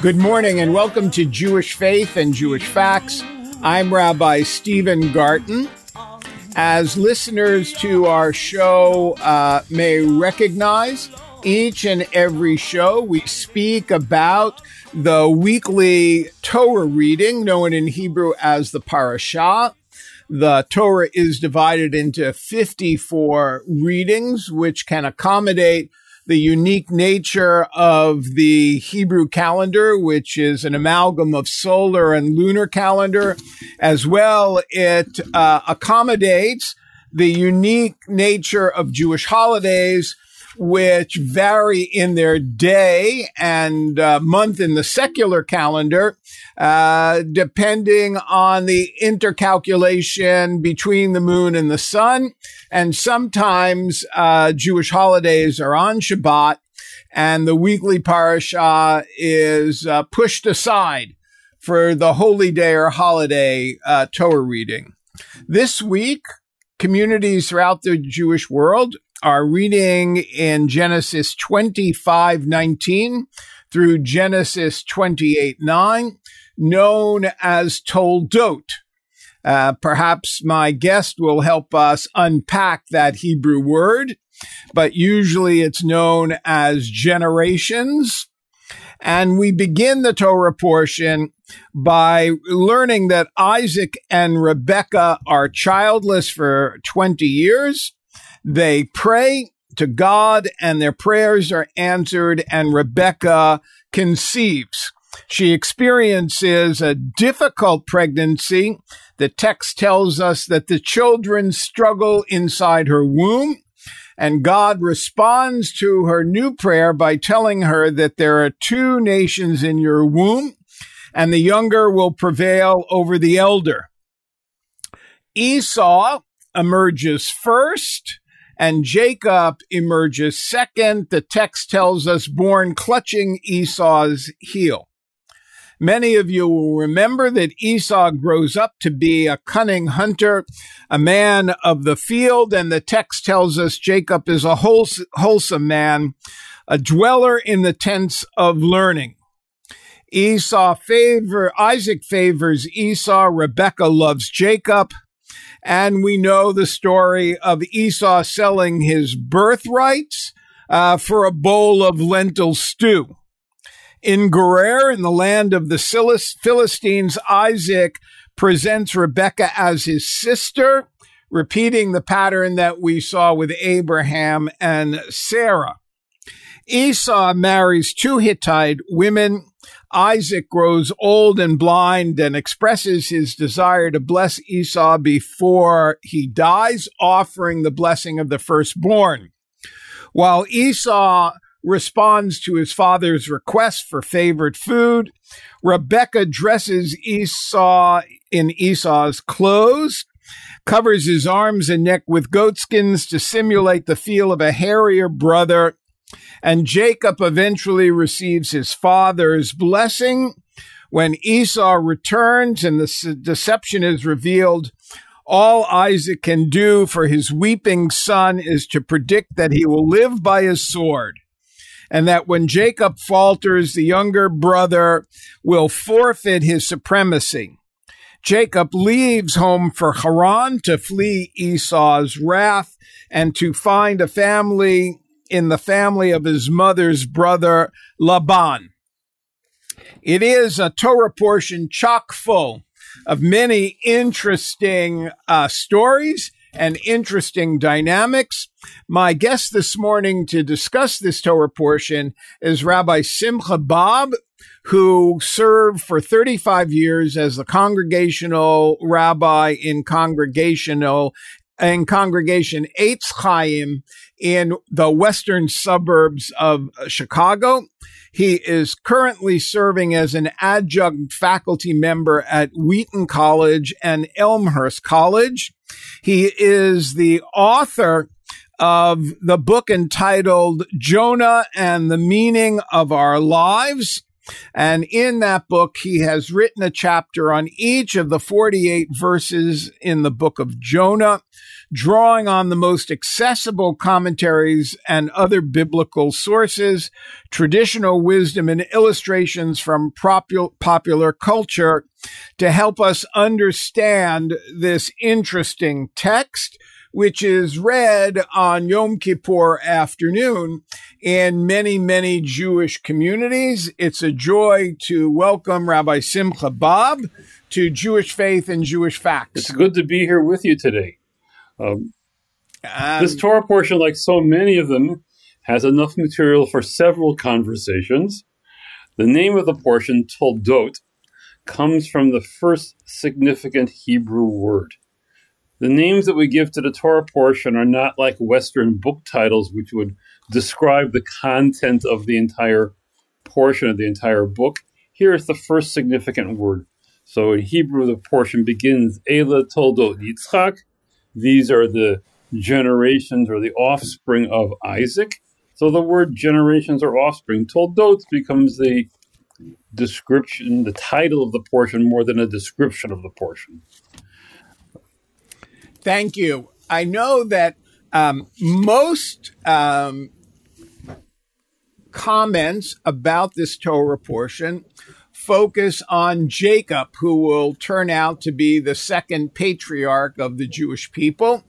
Good morning and welcome to Jewish Faith and Jewish Facts. I'm Rabbi Stephen Garten. As listeners to our show uh, may recognize, each and every show we speak about the weekly Torah reading, known in Hebrew as the Parashah. The Torah is divided into 54 readings, which can accommodate the unique nature of the Hebrew calendar, which is an amalgam of solar and lunar calendar, as well it uh, accommodates the unique nature of Jewish holidays, which vary in their day and uh, month in the secular calendar, uh, depending on the intercalculation between the moon and the sun. And sometimes uh, Jewish holidays are on Shabbat, and the weekly parasha is uh, pushed aside for the holy day or holiday uh, Torah reading. This week, communities throughout the Jewish world are reading in Genesis 25 19 through Genesis 28 9, known as Toldot. Uh, perhaps my guest will help us unpack that Hebrew word, but usually it's known as generations. And we begin the Torah portion by learning that Isaac and Rebekah are childless for 20 years. They pray to God and their prayers are answered and Rebekah conceives. She experiences a difficult pregnancy. The text tells us that the children struggle inside her womb. And God responds to her new prayer by telling her that there are two nations in your womb, and the younger will prevail over the elder. Esau emerges first, and Jacob emerges second. The text tells us born clutching Esau's heel. Many of you will remember that Esau grows up to be a cunning hunter, a man of the field, and the text tells us Jacob is a wholesome man, a dweller in the tents of learning. Esau favor, Isaac favors Esau, Rebekah loves Jacob, and we know the story of Esau selling his birthrights uh, for a bowl of lentil stew. In Gerar, in the land of the Philistines, Isaac presents Rebekah as his sister, repeating the pattern that we saw with Abraham and Sarah. Esau marries two Hittite women. Isaac grows old and blind and expresses his desire to bless Esau before he dies, offering the blessing of the firstborn. While Esau responds to his father's request for favorite food. Rebecca dresses Esau in Esau's clothes, covers his arms and neck with goatskins to simulate the feel of a hairier brother. And Jacob eventually receives his father's blessing. When Esau returns and the deception is revealed, all Isaac can do for his weeping son is to predict that he will live by his sword and that when Jacob falters, the younger brother will forfeit his supremacy. Jacob leaves home for Haran to flee Esau's wrath and to find a family in the family of his mother's brother Laban. It is a Torah portion chock full of many interesting uh, stories and interesting dynamics. My guest this morning to discuss this Torah portion is Rabbi Simcha Bob, who served for 35 years as the congregational rabbi in congregational in congregation Eitz Chaim in the western suburbs of Chicago. He is currently serving as an adjunct faculty member at Wheaton College and Elmhurst College. He is the author of the book entitled Jonah and the Meaning of Our Lives. And in that book, he has written a chapter on each of the 48 verses in the book of Jonah, drawing on the most accessible commentaries and other biblical sources, traditional wisdom and illustrations from popular culture to help us understand this interesting text which is read on Yom Kippur afternoon in many, many Jewish communities. It's a joy to welcome Rabbi Simcha Bob to Jewish Faith and Jewish Facts. It's good to be here with you today. Um, um, this Torah portion, like so many of them, has enough material for several conversations. The name of the portion, Toldot, comes from the first significant Hebrew word. The names that we give to the Torah portion are not like Western book titles, which would describe the content of the entire portion of the entire book. Here is the first significant word. So in Hebrew, the portion begins Ela Toldot Yitzchak. These are the generations or the offspring of Isaac. So the word generations or offspring, Toldot, becomes the description, the title of the portion more than a description of the portion. Thank you. I know that um, most um, comments about this Torah portion focus on Jacob, who will turn out to be the second patriarch of the Jewish people.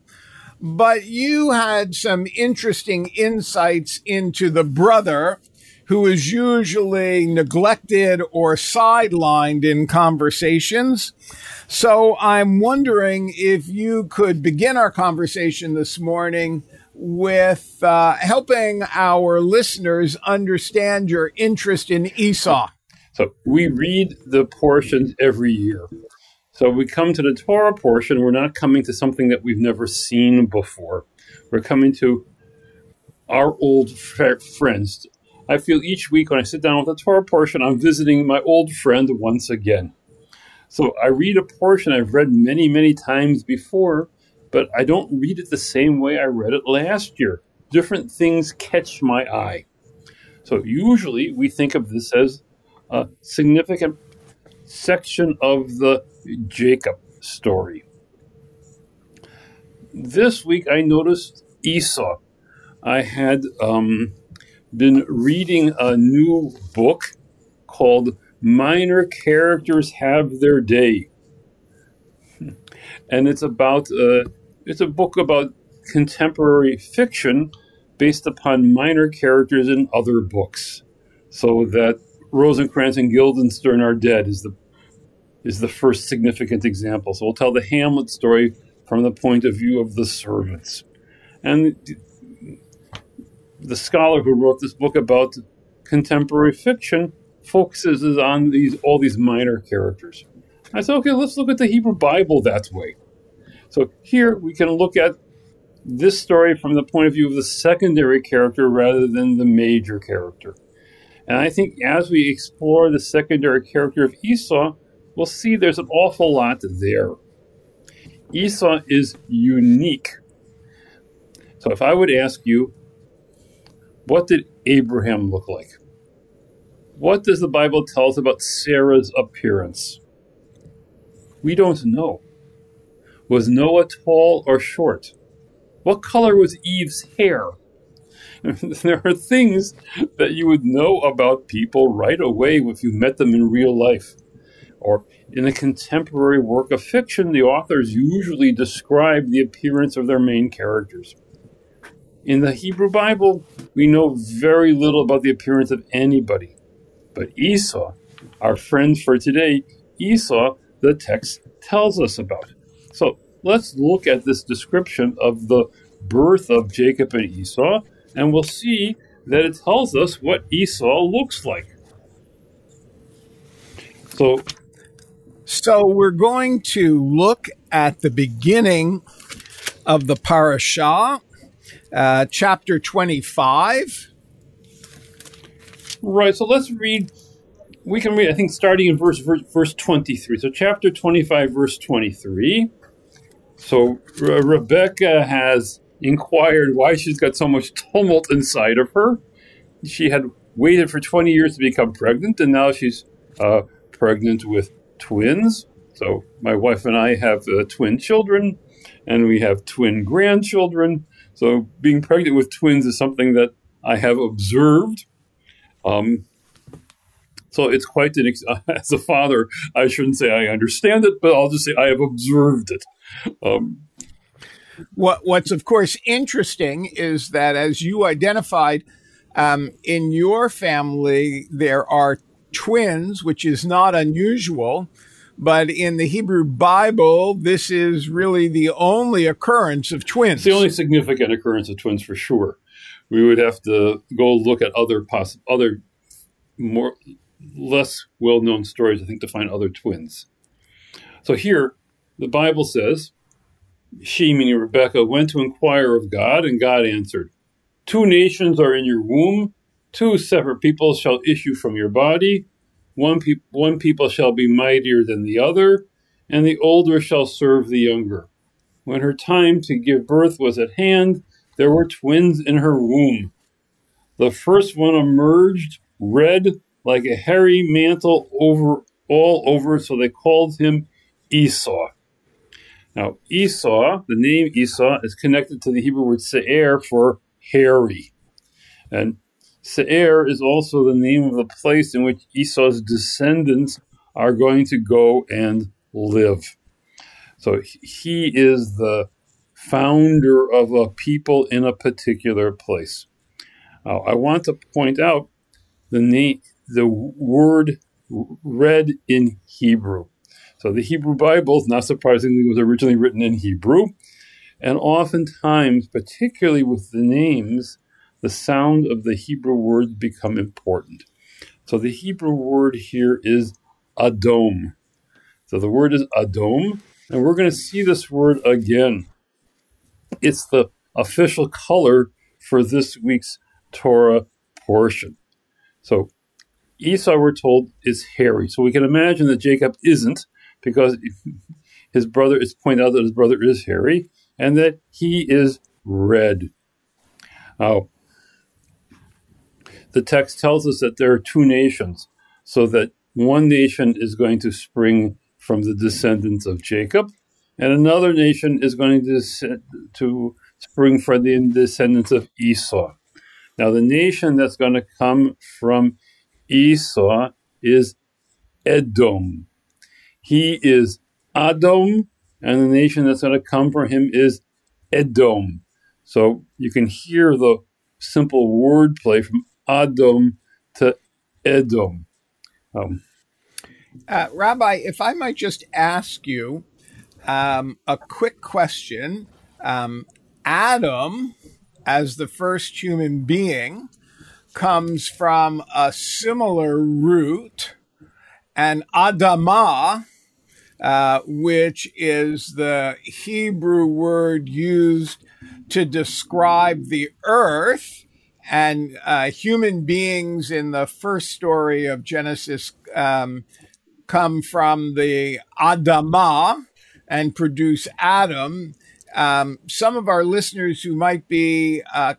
But you had some interesting insights into the brother who is usually neglected or sidelined in conversations. So I'm wondering if you could begin our conversation this morning with uh, helping our listeners understand your interest in Esau. So we read the portions every year. So we come to the Torah portion, we're not coming to something that we've never seen before. We're coming to our old friends. I feel each week when I sit down with the Torah portion, I'm visiting my old friend once again. So I read a portion I've read many, many times before, but I don't read it the same way I read it last year. Different things catch my eye. So usually we think of this as a significant section of the Jacob story. This week I noticed Esau. I had um, been reading a new book called minor characters have their day. And it's about uh, it's a book about contemporary fiction based upon minor characters in other books. So that Rosencrantz and Guildenstern are dead is the is the first significant example. So we'll tell the Hamlet story from the point of view of the servants. And the scholar who wrote this book about contemporary fiction focuses on these all these minor characters. I said, okay, let's look at the Hebrew Bible that way. So here we can look at this story from the point of view of the secondary character rather than the major character. And I think as we explore the secondary character of Esau, we'll see there's an awful lot there. Esau is unique. So if I would ask you, what did Abraham look like? What does the Bible tell us about Sarah's appearance? We don't know. Was Noah tall or short? What color was Eve's hair? there are things that you would know about people right away if you met them in real life. Or in a contemporary work of fiction, the authors usually describe the appearance of their main characters. In the Hebrew Bible, we know very little about the appearance of anybody. But Esau, our friend for today, Esau, the text tells us about. So let's look at this description of the birth of Jacob and Esau, and we'll see that it tells us what Esau looks like. So, so we're going to look at the beginning of the parashah, uh, chapter 25. Right. So let's read. We can read. I think starting in verse verse, verse twenty three. So chapter twenty five, verse twenty three. So Re- Rebecca has inquired why she's got so much tumult inside of her. She had waited for 20 years to become pregnant, and now she's uh, pregnant with twins. So my wife and I have uh, twin children, and we have twin grandchildren. So being pregnant with twins is something that I have observed. Um, so it's quite an, ex- as a father, I shouldn't say I understand it, but I'll just say I have observed it. Um, what, what's of course interesting is that as you identified, um, in your family, there are twins, which is not unusual. But in the Hebrew Bible, this is really the only occurrence of twins. It's the only significant occurrence of twins for sure. We would have to go look at other poss- other more less well-known stories, I think, to find other twins. So here, the Bible says, she, meaning Rebecca, went to inquire of God, and God answered, Two nations are in your womb, two separate peoples shall issue from your body. One, pe- one people shall be mightier than the other, and the older shall serve the younger. When her time to give birth was at hand, there were twins in her womb. The first one emerged red like a hairy mantle over all over, so they called him Esau. Now, Esau, the name Esau, is connected to the Hebrew word se'er for hairy. And Seir is also the name of the place in which Esau's descendants are going to go and live. So he is the founder of a people in a particular place. Now, I want to point out the name, the word read in Hebrew. So the Hebrew Bible, not surprisingly, was originally written in Hebrew. And oftentimes, particularly with the names, the sound of the Hebrew words become important. So the Hebrew word here is Adom. So the word is Adom, and we're going to see this word again. It's the official color for this week's Torah portion. So Esau, we're told, is hairy. So we can imagine that Jacob isn't, because his brother is pointed out that his brother is hairy and that he is red. Now, the text tells us that there are two nations, so that one nation is going to spring from the descendants of Jacob, and another nation is going to, to spring from the descendants of Esau. Now, the nation that's going to come from Esau is Edom. He is Adom, and the nation that's going to come from him is Edom. So you can hear the simple wordplay from Adom to Edom. Um, uh, Rabbi, if I might just ask you um, a quick question. Um, Adam, as the first human being, comes from a similar root, and Adamah, uh, which is the Hebrew word used to describe the earth. And uh, human beings in the first story of Genesis um, come from the Adamah and produce Adam. Um, some of our listeners who might be uh,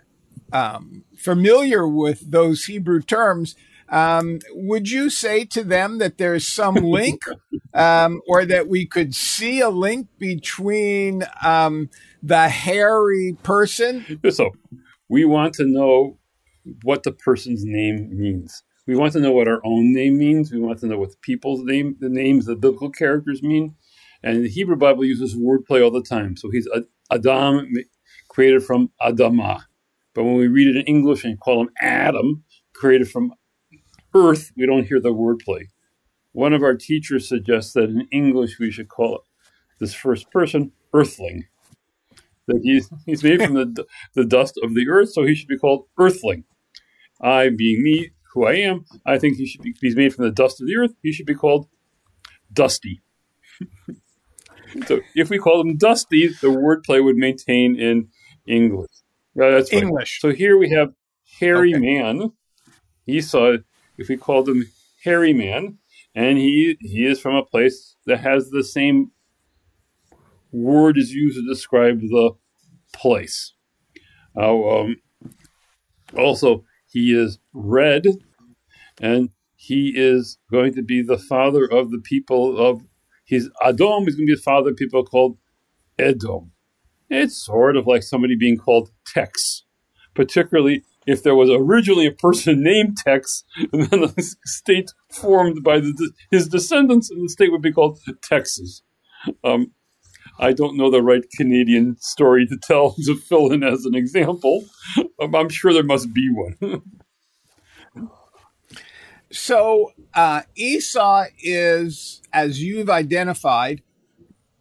um, familiar with those Hebrew terms um, would you say to them that there's some link um, or that we could see a link between um, the hairy person? So we want to know what the person's name means. We want to know what our own name means. We want to know what the people's name, the names, the biblical characters mean. And the Hebrew Bible uses wordplay all the time. So he's Adam, created from Adamah. But when we read it in English and call him Adam, created from earth, we don't hear the wordplay. One of our teachers suggests that in English we should call it this first person earthling. That he's, he's made from the, the dust of the earth, so he should be called earthling. I, being me, who I am, I think he should be, he's made from the dust of the earth, he should be called dusty. so if we call him dusty, the wordplay would maintain in English. Yeah, that's English. So here we have hairy okay. man. Esau if we called him Hairy Man, and he he is from a place that has the same word is used to describe the place. Now, um, also, he is red, and he is going to be the father of the people of he's Adom is going to be the father of people called Edom. It's sort of like somebody being called Tex, particularly if there was originally a person named Tex, and then a state formed by the, his descendants, and the state would be called Texas. Um, I don't know the right Canadian story to tell to fill in as an example. Um, I'm sure there must be one. so uh, Esau is, as you've identified,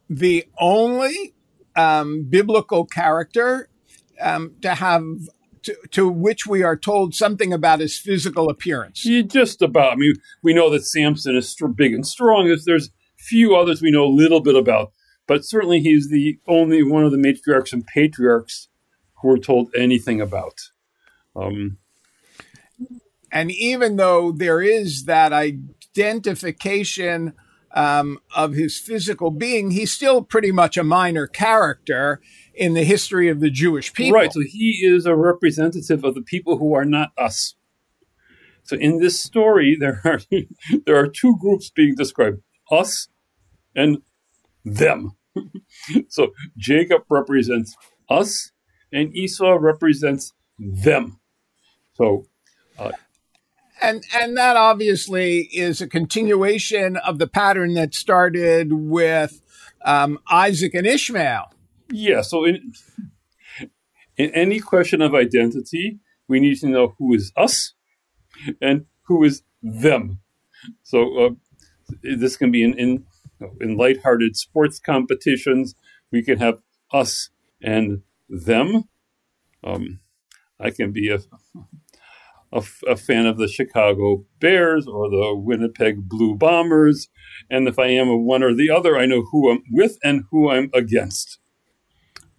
the only um, biblical character um, to have to, to, which we are told something about his physical appearance. Yeah, just about. I mean, we know that Samson is big and strong. There's few others we know a little bit about, but certainly he's the only one of the matriarchs and patriarchs who we're told anything about. Um, and even though there is that identification um, of his physical being, he's still pretty much a minor character in the history of the Jewish people. Right. So he is a representative of the people who are not us. So in this story, there are there are two groups being described: us and them. so Jacob represents us, and Esau represents them. So uh, and and that obviously is a continuation of the pattern that started with um, Isaac and Ishmael. Yeah. So in in any question of identity, we need to know who is us and who is them. So uh, this can be in in, in lighthearted sports competitions. We can have us and them. Um, I can be a a, a, fan of the Chicago Bears or the Winnipeg Blue Bombers. And if I am a one or the other, I know who I'm with and who I'm against.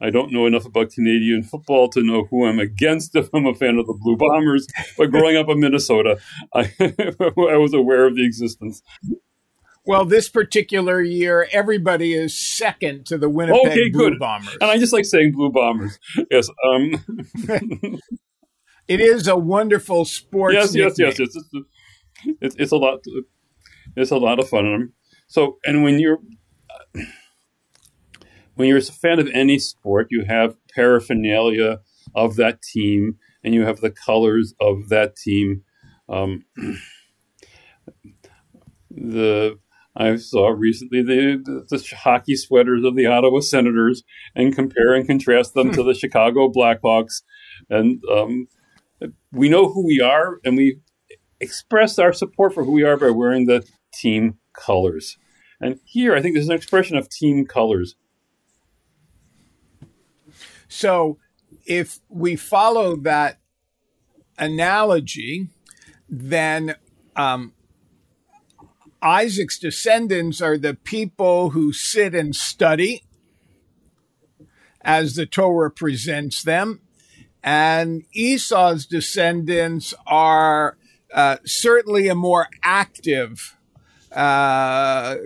I don't know enough about Canadian football to know who I'm against if I'm a fan of the Blue Bombers. But growing up in Minnesota, I, I was aware of the existence. Well, this particular year, everybody is second to the Winnipeg okay, Blue good. Bombers. And I just like saying Blue Bombers. Yes. Um, it is a wonderful sports. Yes, yes, yes. It's, it's, it's a lot. It's a lot of fun. So, and when you're when you're a fan of any sport, you have paraphernalia of that team, and you have the colors of that team. Um, the I saw recently the, the, the hockey sweaters of the Ottawa Senators and compare and contrast them to the Chicago Blackhawks, and um, we know who we are and we express our support for who we are by wearing the team colors. And here, I think there's an expression of team colors. So, if we follow that analogy, then um, Isaac's descendants are the people who sit and study as the Torah presents them. And Esau's descendants are uh, certainly a more active uh,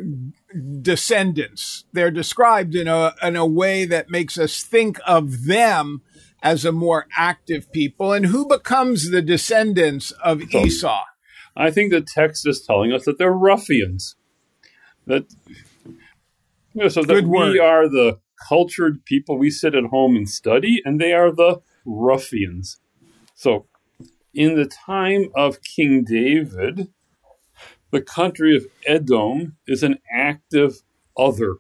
descendants. They're described in a in a way that makes us think of them as a more active people. And who becomes the descendants of Esau? I think the text is telling us that they're ruffians. That you know, so that we are the cultured people. We sit at home and study, and they are the ruffians. So, in the time of King David, the country of Edom is an active other.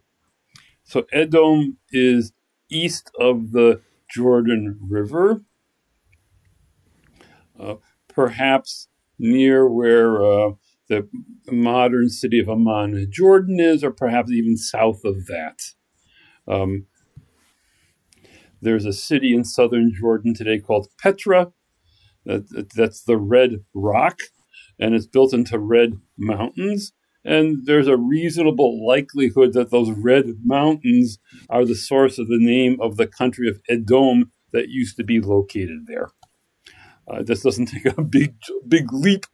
So, Edom is east of the Jordan River, uh, perhaps near where uh, the modern city of Amman, Jordan is, or perhaps even south of that. Um, there's a city in southern Jordan today called Petra. That, that's the red rock, and it's built into red mountains. And there's a reasonable likelihood that those red mountains are the source of the name of the country of Edom that used to be located there. Uh, this doesn't take a big, big leap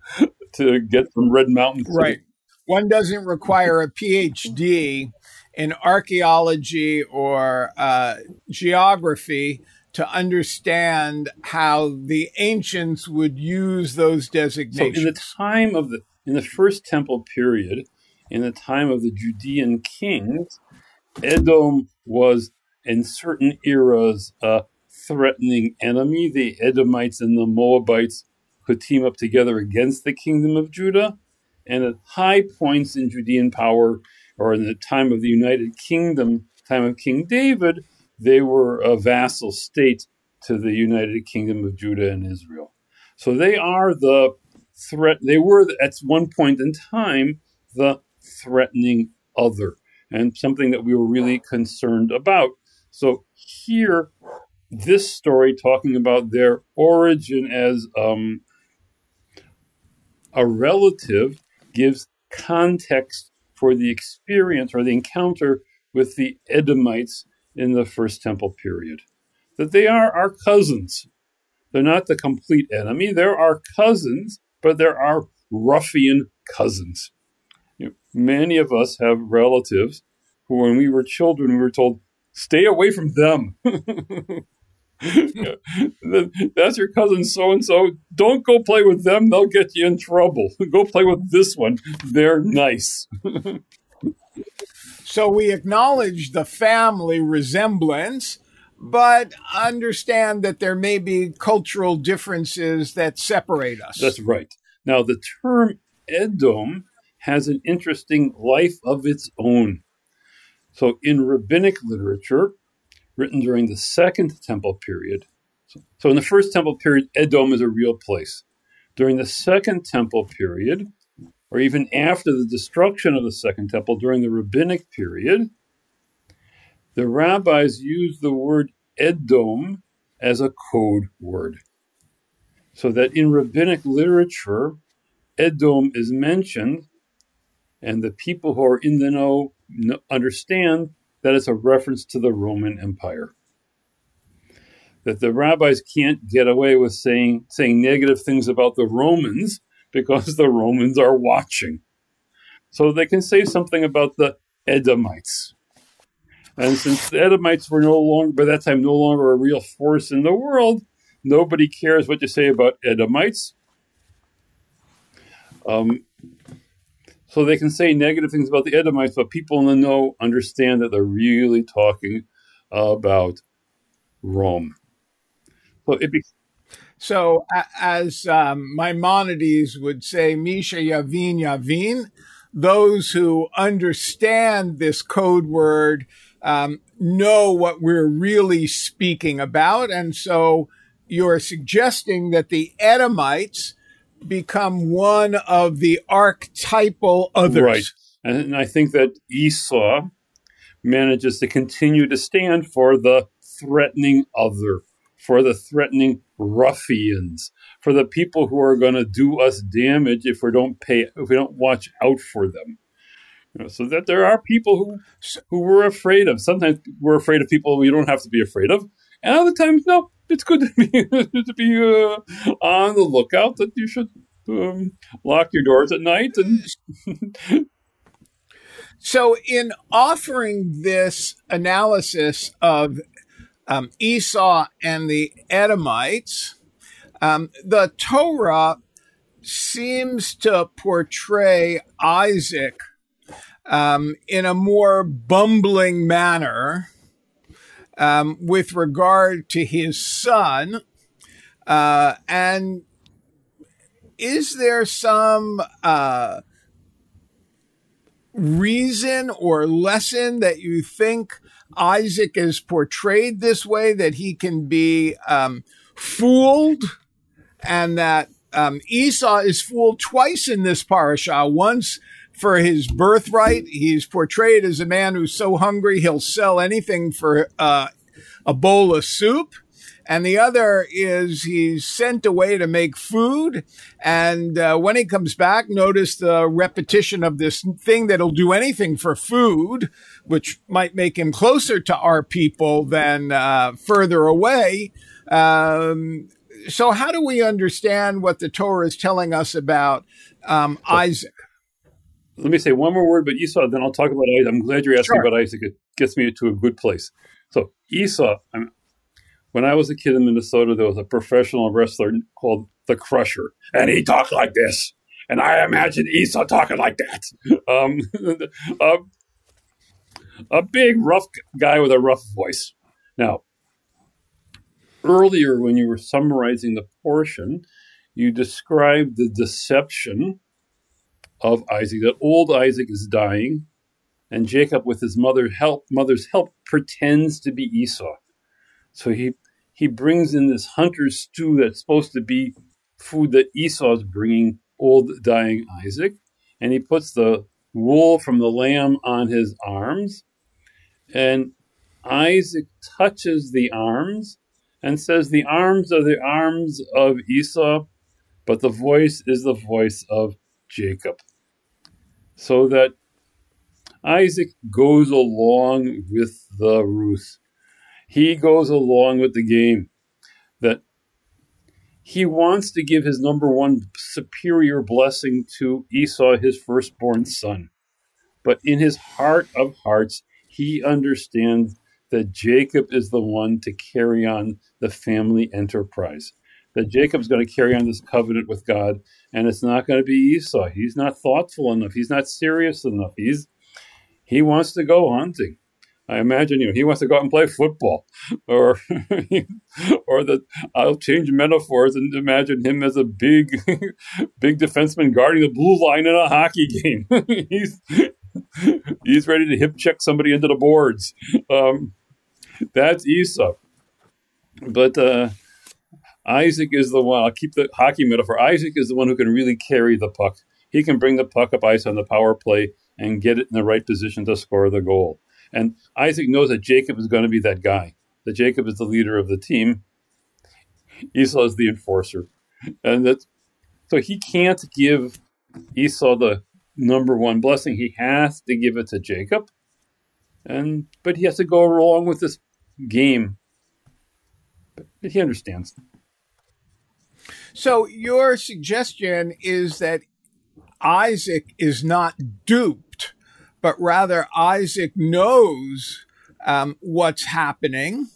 to get from Red mountains. Right. One doesn't require a PhD in archaeology or uh, geography to understand how the ancients would use those designations. So in the time of the in the first temple period, in the time of the Judean kings, Edom was in certain eras a threatening enemy. The Edomites and the Moabites could team up together against the kingdom of Judah. And at high points in Judean power, or in the time of the United Kingdom, time of King David, they were a vassal state to the United Kingdom of Judah and Israel. So they are the threat. They were at one point in time the threatening other, and something that we were really concerned about. So here, this story talking about their origin as um, a relative gives context for the experience or the encounter with the Edomites in the First Temple period. That they are our cousins. They're not the complete enemy. They're our cousins, but they're our ruffian cousins. You know, many of us have relatives who, when we were children, we were told, stay away from them. That's your cousin so and so. Don't go play with them. They'll get you in trouble. Go play with this one. They're nice. So we acknowledge the family resemblance, but understand that there may be cultural differences that separate us. That's right. Now, the term Edom has an interesting life of its own. So, in rabbinic literature, written during the Second Temple period, so in the First Temple period, Edom is a real place. During the Second Temple period, or even after the destruction of the Second Temple during the rabbinic period, the rabbis used the word Edom as a code word. So that in rabbinic literature, Edom is mentioned, and the people who are in the know understand that it's a reference to the Roman Empire. That the rabbis can't get away with saying, saying negative things about the Romans because the Romans are watching. So they can say something about the Edomites. And since the Edomites were no longer, by that time, no longer a real force in the world, nobody cares what you say about Edomites. Um, so they can say negative things about the Edomites, but people in the know understand that they're really talking about Rome. So it So, as um, Maimonides would say, Misha Yavin Yavin, those who understand this code word um, know what we're really speaking about. And so you're suggesting that the Edomites become one of the archetypal others. Right. And, and I think that Esau manages to continue to stand for the threatening other, for the threatening ruffians, for the people who are going to do us damage if we don't pay, if we don't watch out for them. You know, so that there are people who who we're afraid of. Sometimes we're afraid of people we don't have to be afraid of, and other times, no, it's good to be to be uh, on the lookout. That you should um, lock your doors at night and So, in offering this analysis of um, Esau and the Edomites, um, the Torah seems to portray Isaac um, in a more bumbling manner um, with regard to his son. Uh, and is there some uh, reason or lesson that you think Isaac is portrayed this way, that he can be um, fooled, and that um, Esau is fooled twice in this parasha. Once for his birthright, he's portrayed as a man who's so hungry he'll sell anything for uh, a bowl of soup. And the other is he's sent away to make food. And uh, when he comes back, notice the repetition of this thing that'll do anything for food, which might make him closer to our people than uh, further away. Um, so, how do we understand what the Torah is telling us about um, Isaac? let me say one more word about Esau, then I'll talk about Isaac. I'm glad you're asking Sure. about Isaac. It gets me to a good place. So Esau, I'm, When I was a kid in Minnesota, there was a professional wrestler called the Crusher, and he talked like this. And I imagine Esau talking like that. Um, a, a big, rough guy with a rough voice. Now, earlier when you were summarizing the portion, you described the deception of Isaac, that old Isaac is dying, and Jacob, with his mother help, mother's help, pretends to be Esau. So he he brings in this hunter's stew that's supposed to be food that Esau is bringing old dying Isaac, and he puts the wool from the lamb on his arms, and Isaac touches the arms and says, The arms are the arms of Esau, but the voice is the voice of Jacob. So that Isaac goes along with the ruse. He goes along with the game that he wants to give his number one superior blessing to Esau, his firstborn son. But in his heart of hearts, he understands that Jacob is the one to carry on the family enterprise. That Jacob's going to carry on this covenant with God, and it's not going to be Esau. He's not thoughtful enough. He's not serious enough. He's he wants to go hunting. I imagine you know he wants to go out and play football, or or that I'll change metaphors and imagine him as a big, big defenseman guarding the blue line in a hockey game. he's he's ready to hip check somebody into the boards. Um, that's Esau. But uh, Isaac is the one. I'll keep the hockey metaphor. Isaac is the one who can really carry the puck. He can bring the puck up ice on the power play and get it in the right position to score the goal. And Isaac knows that Jacob is going to be that guy. That Jacob is the leader of the team. Esau is the enforcer, and that so he can't give Esau the number one blessing. He has to give it to Jacob, and but he has to go along with this game. But he understands. So your suggestion is that Isaac is not duped, but rather Isaac knows um, what's happening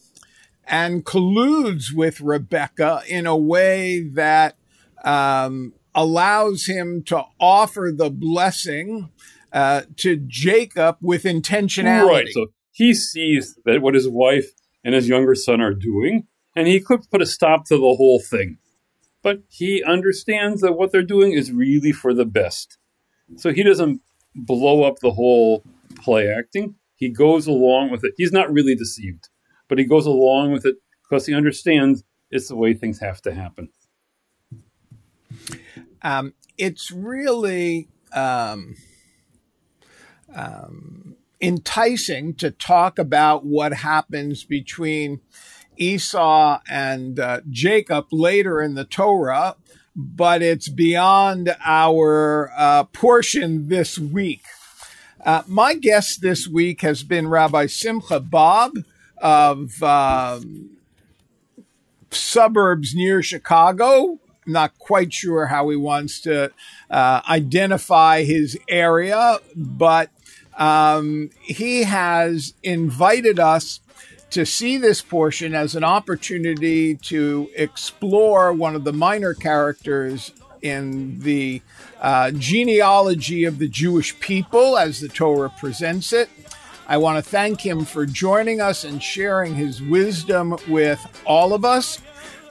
and colludes with Rebecca in a way that um, allows him to offer the blessing uh, to Jacob with intentionality. Right. So he sees that what his wife and his younger son are doing, and he could put a stop to the whole thing. But he understands that what they're doing is really for the best. So he doesn't blow up the whole play acting. He goes along with it. He's not really deceived, but he goes along with it because he understands it's the way things have to happen. Um, it's really um, um, enticing to talk about what happens between Esau and uh, Jacob later in the Torah, but it's beyond our uh, portion this week. Uh, my guest this week has been Rabbi Simcha Bob of um, suburbs near Chicago. I'm not quite sure how he wants to uh, identify his area, but um, he has invited us to see this portion as an opportunity to explore one of the minor characters in the uh, genealogy of the Jewish people as the Torah presents it. I want to thank him for joining us and sharing his wisdom with all of us.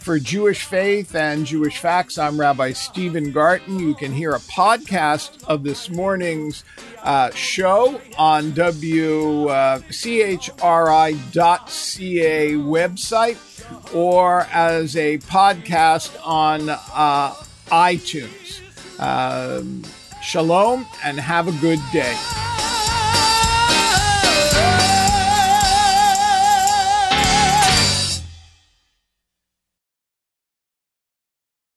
For Jewish Faith and Jewish Facts, I'm Rabbi Stephen Garten. You can hear a podcast of this morning's uh, show on WCHRI.ca website or as a podcast on uh, iTunes. Um, shalom and have a good day.